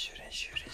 Şuren şuren.